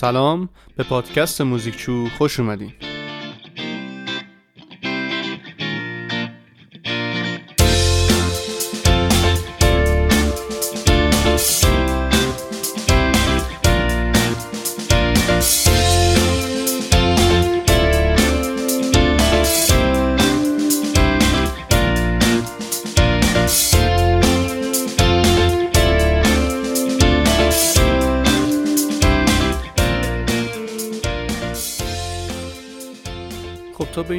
سلام. به پادکست موزیکچو خوش اومدین.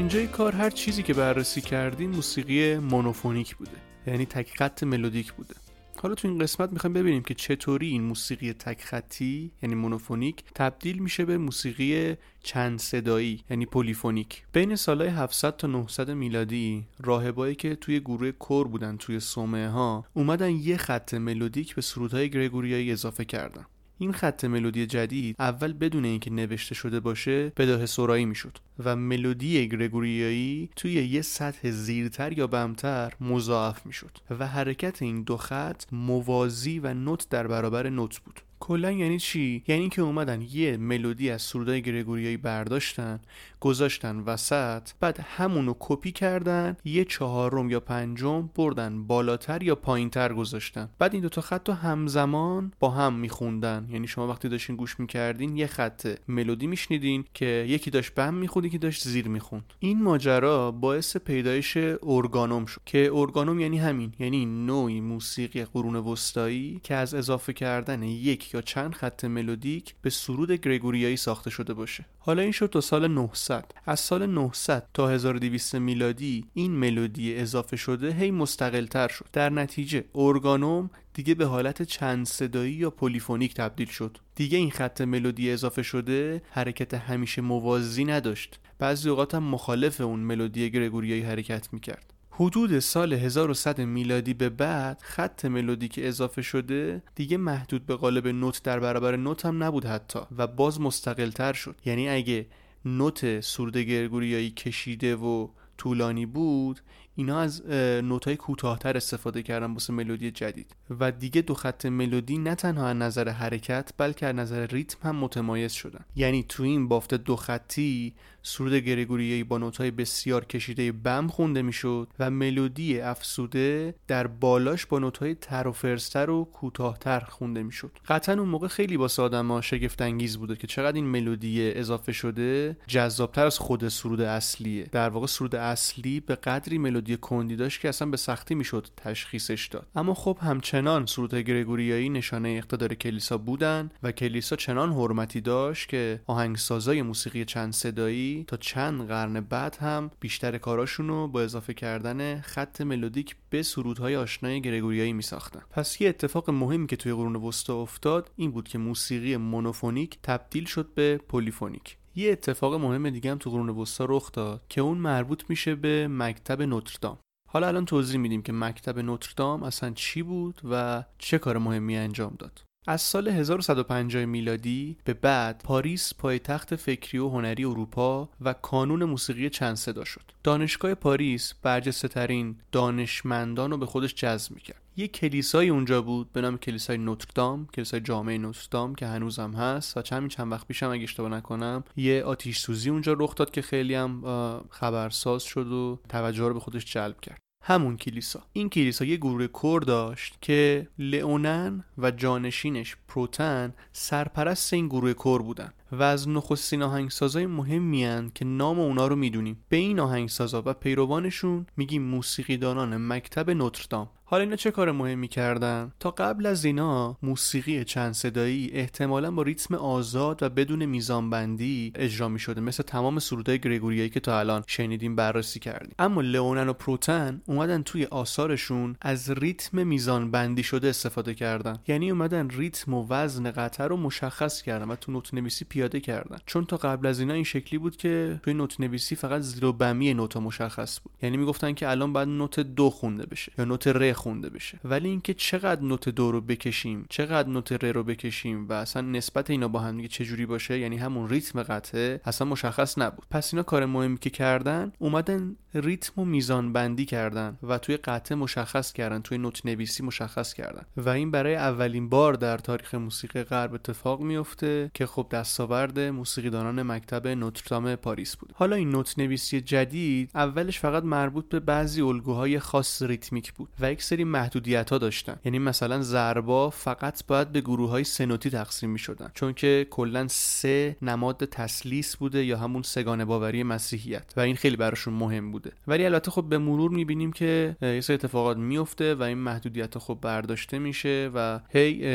اینجای کار هر چیزی که بررسی کردیم موسیقی مونوفونیک بوده. یعنی تک خط ملودیک بوده. حالا تو این قسمت می‌خوایم ببینیم که چطوری این موسیقی تک خطی یعنی مونوفونیک تبدیل میشه به موسیقی چند صدایی یعنی پلیفونیک بین سالهای 700 تا 900 میلادی راهب‌هایی که توی گروه کور بودن توی صومعه ها اومدن یه خط ملودیک به سرودهای گرگوریایی اضافه کردن. این خط ملودی جدید اول بدون اینکه نوشته شده باشه بداهه سرایی می‌شد. و ملودی گرگوریایی توی یه سطح زیرتر یا بمتر مضاعف می‌شد و حرکت این دو خط موازی و نوت در برابر نوت بود. کلا یعنی چی؟ یعنی که اومدن یه ملودی از سرودای گرگوریایی برداشتن گذاشتن وسط بعد همونو کپی کردن یه چهارم یا پنجم بردن بالاتر یا پایینتر گذاشتن. بعد این دوتا خط رو همزمان با هم میخوندن. یعنی شما وقتی داشتین گوش می‌کردین یه خط ملودی میشنیدین که یکی داشت بم می‌خوند یکی داشت زیر می‌خوند. این ماجرا باعث پیدایش ارگانوم شد که ارگانوم یعنی همین یعنی نوعی موسیقی قرون وسطایی که از اضافه کردن یک یا چند خط ملودیک به سرود گرگوریایی ساخته شده باشه. حالا این شد تا سال 900 از سال 900 تا 1200 میلادی این ملودی اضافه شده هی مستقل تر شد. در نتیجه ارگانوم دیگه به حالت چند صدایی یا پلیفونیک تبدیل شد. دیگه این خط ملودی اضافه شده حرکت همیشه موازی نداشت. بعضی اوقات هم مخالف اون ملودی گرگوریایی حرکت می‌کرد. حدود سال 1100 میلادی به بعد خط ملودی که اضافه شده دیگه محدود به قالب نوت در برابر نوت هم نبود حتی و باز مستقل تر شد. یعنی اگه نوت سرود گرگوریایی کشیده و طولانی بود اینا از نوتای کوتاهتر استفاده کردن واسه ملودی جدید. و دیگه دو خط ملودی نه تنها از نظر حرکت بلکه از نظر ریتم هم متمایز شدن. یعنی تو این بافت دو خطی سرود گریگوریایی با نوتای بسیار کشیده بم خونده می‌شد و ملودی افسوده در بالاش با نوتای تر و فرستر و کوتاهتر خونده می‌شد. قطعا اون موقع خیلی با آدما شگفت انگیز بوده که چقدر این ملودی اضافه شده جذابتر از خود سرود اصلیه. در واقع سرود اصلی به قدری ملودی کندی داشت که اصلا به سختی می‌شد تشخیصش داد. اما خب همچنان سرود گریگوریایی نشانه اقتدار کلیسا بودن و کلیسا چنان حرمتی داشت که آهنگسازای موسیقی چند صدایی تا چند قرن بعد هم بیشتر کاراشون رو با اضافه کردن خط ملودیک به سرودهای آشنای گرگوریایی می ساختن. پس یه اتفاق مهمی که توی قرون وسطا افتاد این بود که موسیقی مونوفونیک تبدیل شد به پلیفونیک. یه اتفاق مهم دیگه هم تو قرون وسطا رخ داد که اون مربوط میشه به مکتب نوتردام. حالا الان توضیح میدیم که مکتب نوتردام اصلا چی بود و چه کار مهمی انجام داد. از سال 1150 میلادی به بعد پاریس پایتخت فکری و هنری اروپا و کانون موسیقی چند صدا شد. دانشگاه پاریس برجسته ترین دانشمندان رو به خودش جذب می‌کرد. یک کلیسای اونجا بود به نام کلیسای نوتردام کلیسای جامعه نوتردام که هنوزم هست و چند چند وقت پیشم اگه اشتباه نکنم یه آتیش سوزی اونجا رخ داد که خیلی هم خبرساز شد و توجه رو به خودش جلب کرد همون کلیسا. این کلیسا یه گروه کور داشت که لئونن و جانشینش پروتن سرپرست این گروه کور بودن و از نخستین آهنگسازای مهمی که نام اونا رو می‌دونیم. به این آهنگسازا و پیروانشون میگیم موسیقیدانان مکتب نوتردام. حالا اینا چه کار مهمی کردن؟ تا قبل از اینا موسیقی چند صدایی احتمالا با ریتم آزاد و بدون میزانبندی اجرا می شده مثل تمام سرودهای گریگوریایی که تا الان شنیدیم بررسی کردیم. اما لئونن و پروتن اومدن توی آثارشون از ریتم میزانبندی شده استفاده کردن. یعنی اومدن ریتم و وزن قطر رو مشخص کردن و تو نوت نویسی پیاده کردن. چون تا قبل از اینا این شکلی بود که توی نوت نویسی فقط زیر و بمی نوت مشخص بود. یعنی می‌گفتن که الان باید نوت دو خونده بشه یا نوت ر خونده بشه. ولی اینکه چقدر نوت دو رو بکشیم چقدر نوت ر رو بکشیم و اصلا نسبت اینا با هم دیگه چجوری باشه یعنی همون ریتم قطعه اصلا مشخص نبود. پس اینا کار مهمی که کردن اومدن ریتم و میزان بندی کردن و توی قطعه مشخص کردن توی نوت نویسی مشخص کردن. و این برای اولین بار در تاریخ موسیقی غرب اتفاق میفته که خب دستاورد موسیقیدانان مکتب نوتردام پاریس بود. حالا این نوت نویسی جدید اولش فقط مربوط به بعضی الگوهای خاص ریتمیک بود و یک سری محدودیت ها داشتن. یعنی مثلا ضربا فقط باید به گروه های سنوتی تقسیم می شدن چون که کلا سه نماد تسلیس بوده یا همون سگانه باوری مسیحیت. و این خیلی براشون مهم بوده. ولی البته خب به مرور می‌بینیم که یه سری اتفاقات میفته و این محدودیت خب برداشته میشه و هی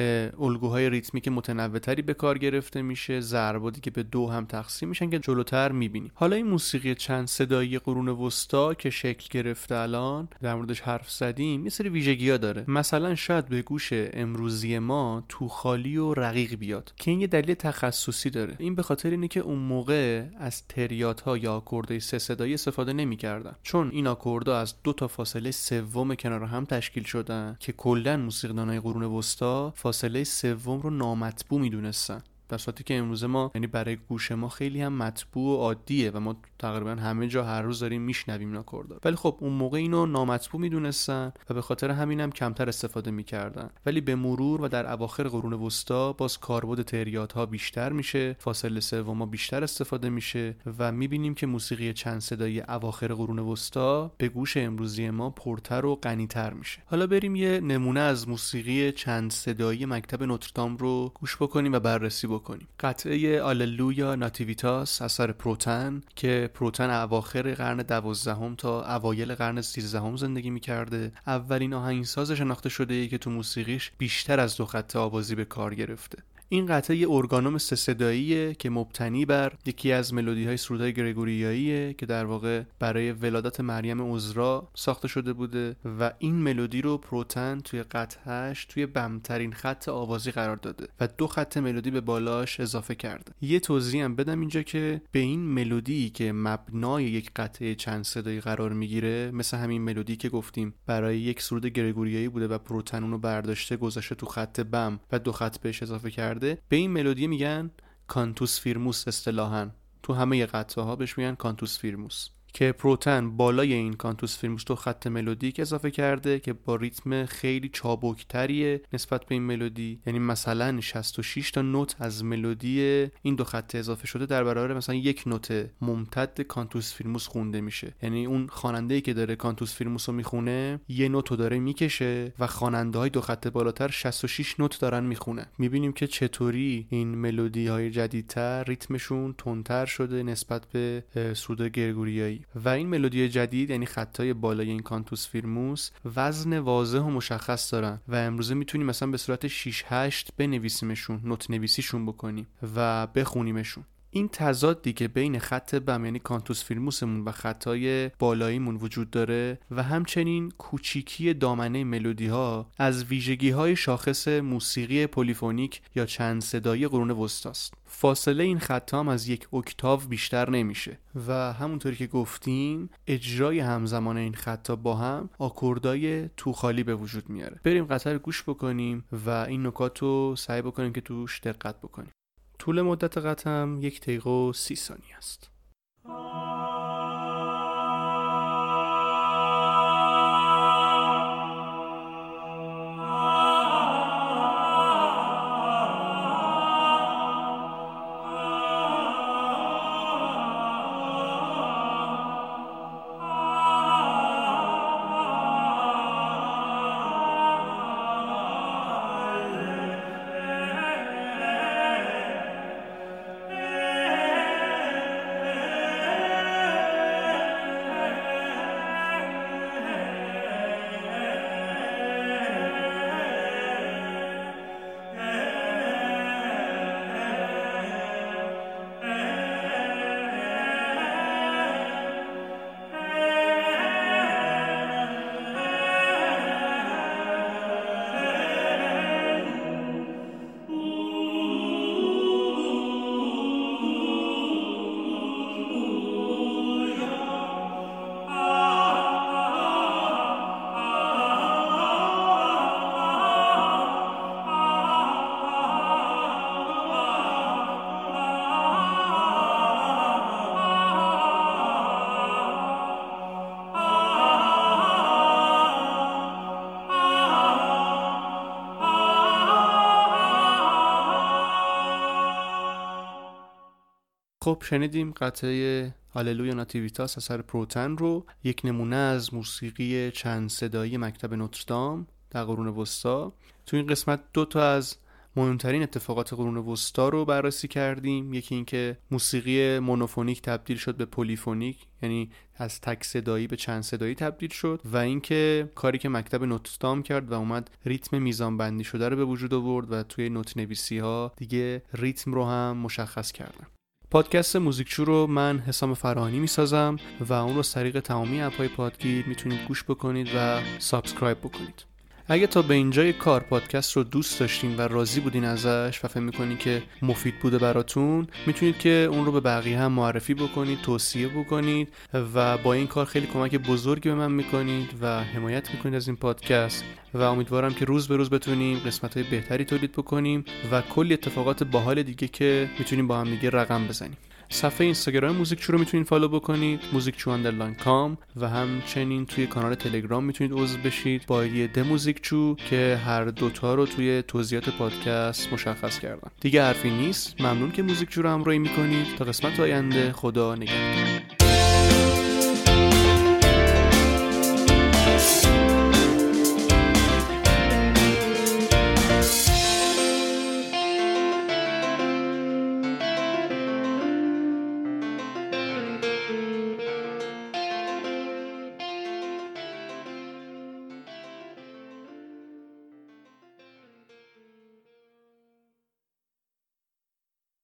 الگوهای ریتمیک متنوعتری به کار گرفته میشه. ضربا که به دو هم تقسیم میشن که جلوتر می‌بینیم. حالا این موسیقی چند صدایی قرون وسطا که شکل گرفته الان در موردش حرف زدیم یه ویژگی ها داره. مثلا شاید به گوش امروزی ما تو خالی و رقیق بیاد که این یه دلیل تخصصی داره. این به خاطر اینه که اون موقع از تریات ها یا آکوردهای سه صدایی استفاده نمی‌کردن. چون این آکوردها از دو تا فاصله سوم کنار هم تشکیل شدن که کلا موسیقیدانای قرون وسطا فاصله سوم رو نامطبوع می‌دونستن. صورتی که امروز ما یعنی برای گوش ما خیلی هم مطبوع و عادیه و ما تقریبا همه جا هر روز داریم میشنویم اینا کردا ولی خب اون موقع اینو نامطبوع می‌دونستن و به خاطر همین هم کمتر استفاده می‌کردن. ولی به مرور و در اواخر قرون وسطا باز کاربرد تریات ها بیشتر میشه فاصله سوم بیشتر استفاده میشه و می‌بینیم که موسیقی چند صدایی اواخر قرون وسطا به گوش امروزی ما پرتر و غنیتر میشه. حالا بریم یه نمونه از موسیقی چند صدایی مکتب نوتردام رو گوش بکنیم و بررسی بکنیم قطعه آللویا ناتیویتاس اثر پروتن که پروتن اواخر قرن دوازدهم تا اوایل قرن سیزدهم زندگی می‌کرده. اولین آهنگساز شناخته شده ای که تو موسیقیش بیشتر از دو خط آوازی به کار گرفته. این قطعه یه ارگانوم سه که مبتنی بر یکی از ملودی های سرودهای گریگوریاییه که در واقع برای ولادت مریم عذرا ساخته شده بوده و این ملودی رو پروتن توی قطعهش توی بمترین خط آوازی قرار داده و دو خط ملودی به بالاش اضافه کرده. یه توضیح هم بدم اینجا که به این ملودی که مبنای یک قطعه چند صدایی قرار می‌گیره مثل همین ملودی که گفتیم برای یک سرود گریگوریایی بوده و پروتن اونو برداشته گذاشته تو خط بم و دو خط بهش اضافه کرده به این ملودی میگن cantus firmus اصطلاحا. تو همه قطعه ها بهش میگن cantus firmus که پروتن بالای این cantus firmus تو خط ملودیک اضافه کرده که با ریتم خیلی چابکتریه نسبت به این ملودی. یعنی مثلا 66 تا نوت از ملودی این دو خط اضافه شده در برابر مثلا یک نوت ممتد cantus firmus خونده میشه. یعنی اون خواننده ای که داره cantus firmus رو می‌خونه یه نوت رو داره می‌کشه و خواننده های دو خط بالاتر 66 نوت دارن می‌خونه می‌بینیم که چطوری این ملودی های جدیدتر ریتمشون تندتر شده نسبت به سرود گرگوریایی. و این ملودی جدید یعنی خطای بالای این cantus firmus وزن واضح و مشخص دارن و امروزه می‌تونیم مثلا به صورت 6 8 بنویسیمشون نوت نویسیشون بکنیم و بخونیمشون. این تضادی که بین خط بم یعنی cantus firmus مون و خطای بالاییمون وجود داره و همچنین کوچیکی دامنه ملودی ها از ویژگی های شاخص موسیقی پلیفونیک یا چند صدایی قرون وسطاست فاصله این خط هم از یک اکتاو بیشتر نمیشه و همونطوری که گفتیم اجرای همزمان این خطا با هم آکوردای تو خالی به وجود میاره. بریم قطر گوش بکنیم و این نکات رو سعی بکنیم که توش دقت بکنیم. طول مدت قطعم یک دقیقه و سی ثانیه است. خب شنیدیم قطعه Alleluia Nativitas اثر پروتن رو. یک نمونه از موسیقی چند صدایی مکتب نوتردام در قرون وسطا. تو این قسمت دو تا از مهمترین اتفاقات قرون وسطا رو بررسی کردیم. یکی اینکه موسیقی مونوفونیک تبدیل شد به پلیفونیک یعنی از تک صدایی به چند صدایی تبدیل شد. و اینکه کاری که مکتب نوتردام کرد و اومد ریتم میزان بندی شده رو به وجود آورد و توی نوت نویسی ها دیگه ریتم رو هم مشخص کردن. پادکست موزیکچو رو من حسام فرانی می‌سازم و اون رو طریق تمامی اپهای پادگیر می‌تونید گوش بکنید و subscribe بکنید. اگه تا به اینجای کار پادکست رو دوست داشتین و راضی بودین ازش و فکر می‌کنین که مفید بوده براتون می‌تونید که اون رو به بقیه هم معرفی بکنید توصیه بکنید و با این کار خیلی کمک بزرگی به من می‌کنید و حمایت می‌کنید از این پادکست و امیدوارم که روز به روز بتونیم قسمت های بهتری تولید بکنیم و کلی اتفاقات باحال دیگه که می‌تونیم با هم دیگه رقم بزنیم. صفحه اینستاگرام موزیک رو می‌تونید follow بکنید موزیک چو com و همچنین توی کانال تلگرام می‌تونید عضو بشید. با ایدی the موزیک چو که هر دوتا رو توی توضیحات پادکست مشخص کردم. دیگه حرفی نیست. ممنون که موزیک چو رو همراهی می‌کنید. تا قسمت آینده خدا نگهدار.